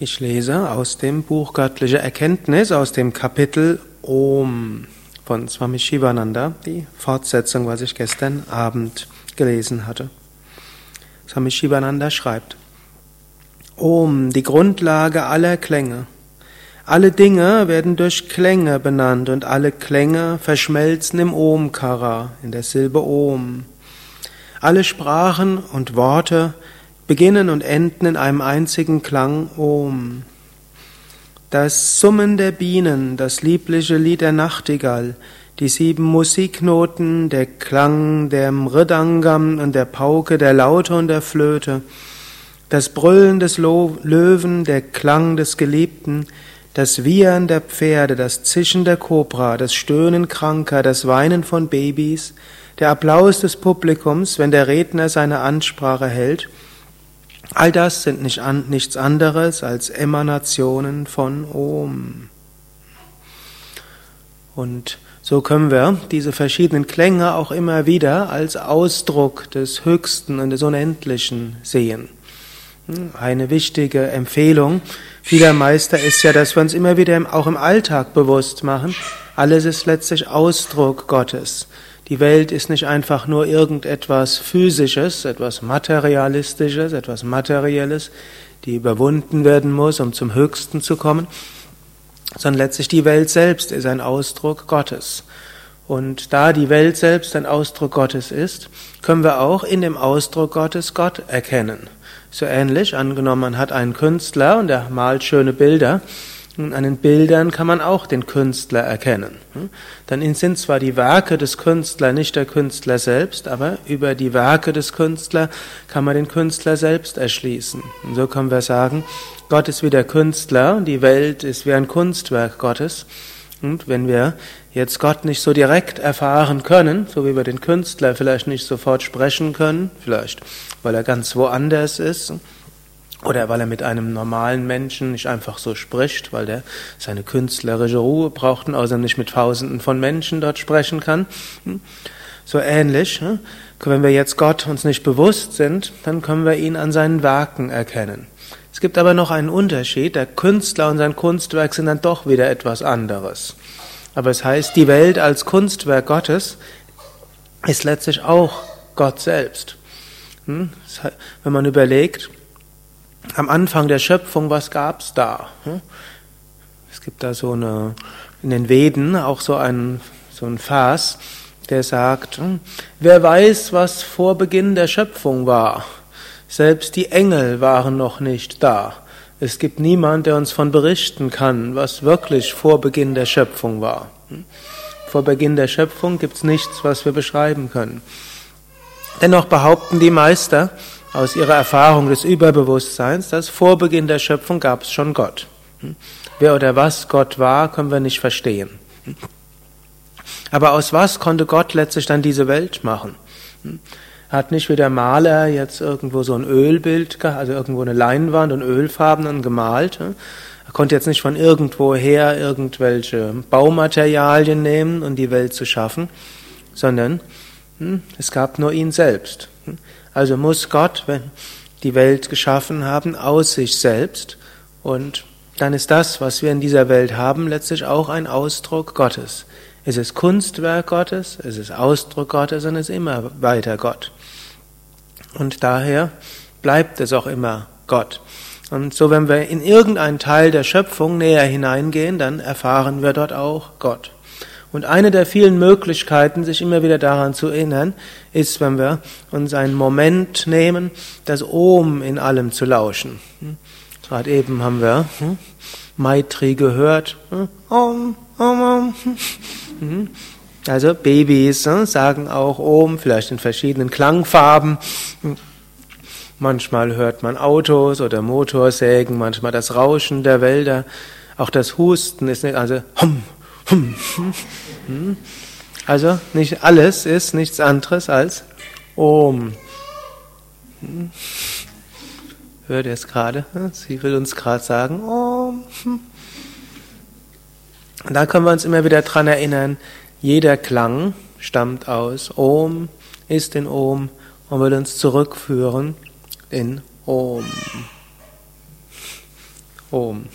Ich lese aus dem Buch Göttliche Erkenntnis, aus dem Kapitel Om von Swami Shivananda, die Fortsetzung, was ich gestern Abend gelesen hatte. Swami Shivananda schreibt, Om, die Grundlage aller Klänge. Alle Dinge werden durch Klänge benannt und alle Klänge verschmelzen im Omkara, in der Silbe Om. Alle Sprachen und Worte beginnen und enden in einem einzigen Klang Om. Das Summen der Bienen, das liebliche Lied der Nachtigall, die sieben Musiknoten, der Klang der Mridangam und der Pauke, der Laute und der Flöte, das Brüllen des Löwen, der Klang des Geliebten, das Wiehern der Pferde, das Zischen der Kobra, das Stöhnen Kranker, das Weinen von Babys, der Applaus des Publikums, wenn der Redner seine Ansprache hält, All das sind nicht an, nichts anderes als Emanationen von Om. Und so können wir diese verschiedenen Klänge auch immer wieder als Ausdruck des Höchsten und des Unendlichen sehen. Eine wichtige Empfehlung vieler Meister ist ja, dass wir uns immer wieder auch im Alltag bewusst machen, alles ist letztlich Ausdruck Gottes. Die Welt ist nicht einfach nur irgendetwas Physisches, etwas Materialistisches, etwas Materielles, die überwunden werden muss, um zum Höchsten zu kommen, sondern letztlich die Welt selbst ist ein Ausdruck Gottes. Und da die Welt selbst ein Ausdruck Gottes ist, können wir auch in dem Ausdruck Gottes Gott erkennen. So ähnlich, angenommen, man hat einen Künstler und er malt schöne Bilder, und an den Bildern kann man auch den Künstler erkennen. Dann sind zwar die Werke des Künstlers nicht der Künstler selbst, aber über die Werke des Künstlers kann man den Künstler selbst erschließen. Und so können wir sagen, Gott ist wie der Künstler, die Welt ist wie ein Kunstwerk Gottes. Und wenn wir jetzt Gott nicht so direkt erfahren können, so wie wir den Künstler vielleicht nicht sofort sprechen können, vielleicht weil er ganz woanders ist, oder weil er mit einem normalen Menschen nicht einfach so spricht, weil der seine künstlerische Ruhe braucht und außerdem nicht mit Tausenden von Menschen dort sprechen kann. Hm? So ähnlich, hm? wenn wir jetzt Gott uns nicht bewusst sind, dann können wir ihn an seinen Werken erkennen. Es gibt aber noch einen Unterschied. Der Künstler und sein Kunstwerk sind dann doch wieder etwas anderes. Aber es heißt, die Welt als Kunstwerk Gottes ist letztlich auch Gott selbst. Hm? Wenn man überlegt, am Anfang der Schöpfung, was gab's da? Hm? Es gibt da so eine, in den Veden auch so ein, so ein Vers, der sagt, hm, wer weiß, was vor Beginn der Schöpfung war? Selbst die Engel waren noch nicht da. Es gibt niemand, der uns von berichten kann, was wirklich vor Beginn der Schöpfung war. Hm? Vor Beginn der Schöpfung gibt's nichts, was wir beschreiben können. Dennoch behaupten die Meister, aus ihrer Erfahrung des Überbewusstseins, dass vor Beginn der Schöpfung gab es schon Gott. Hm? Wer oder was Gott war, können wir nicht verstehen. Hm? Aber aus was konnte Gott letztlich dann diese Welt machen? Hm? Hat nicht wie der Maler jetzt irgendwo so ein Ölbild, also irgendwo eine Leinwand und Ölfarben und gemalt. Er konnte jetzt nicht von irgendwoher irgendwelche Baumaterialien nehmen und die Welt zu schaffen, sondern es gab nur ihn selbst. Also muss Gott, wenn die Welt geschaffen haben, aus sich selbst und dann ist das, was wir in dieser Welt haben, letztlich auch ein Ausdruck Gottes. Es ist Kunstwerk Gottes, es ist Ausdruck Gottes und es ist immer weiter Gott. Und daher bleibt es auch immer Gott. Und so, wenn wir in irgendeinen Teil der Schöpfung näher hineingehen, dann erfahren wir dort auch Gott. Und eine der vielen Möglichkeiten, sich immer wieder daran zu erinnern, ist, wenn wir uns einen Moment nehmen, das Om in allem zu lauschen. Hm? Gerade eben haben wir hm, Maitri gehört. Hm? Om, Om, Om. Also Babys sagen auch Om, vielleicht in verschiedenen Klangfarben. Hm? Manchmal hört man Autos oder Motorsägen, manchmal das Rauschen der Wälder. Auch das Husten ist nicht, also hum? Also nicht alles ist nichts anderes als Om. Hm? Hört ihr es gerade? Sie will uns gerade sagen Om. Hm? Da können wir uns immer wieder dran erinnern, jeder Klang stammt aus Om, ist in Om und will uns zurückführen in Om. Om.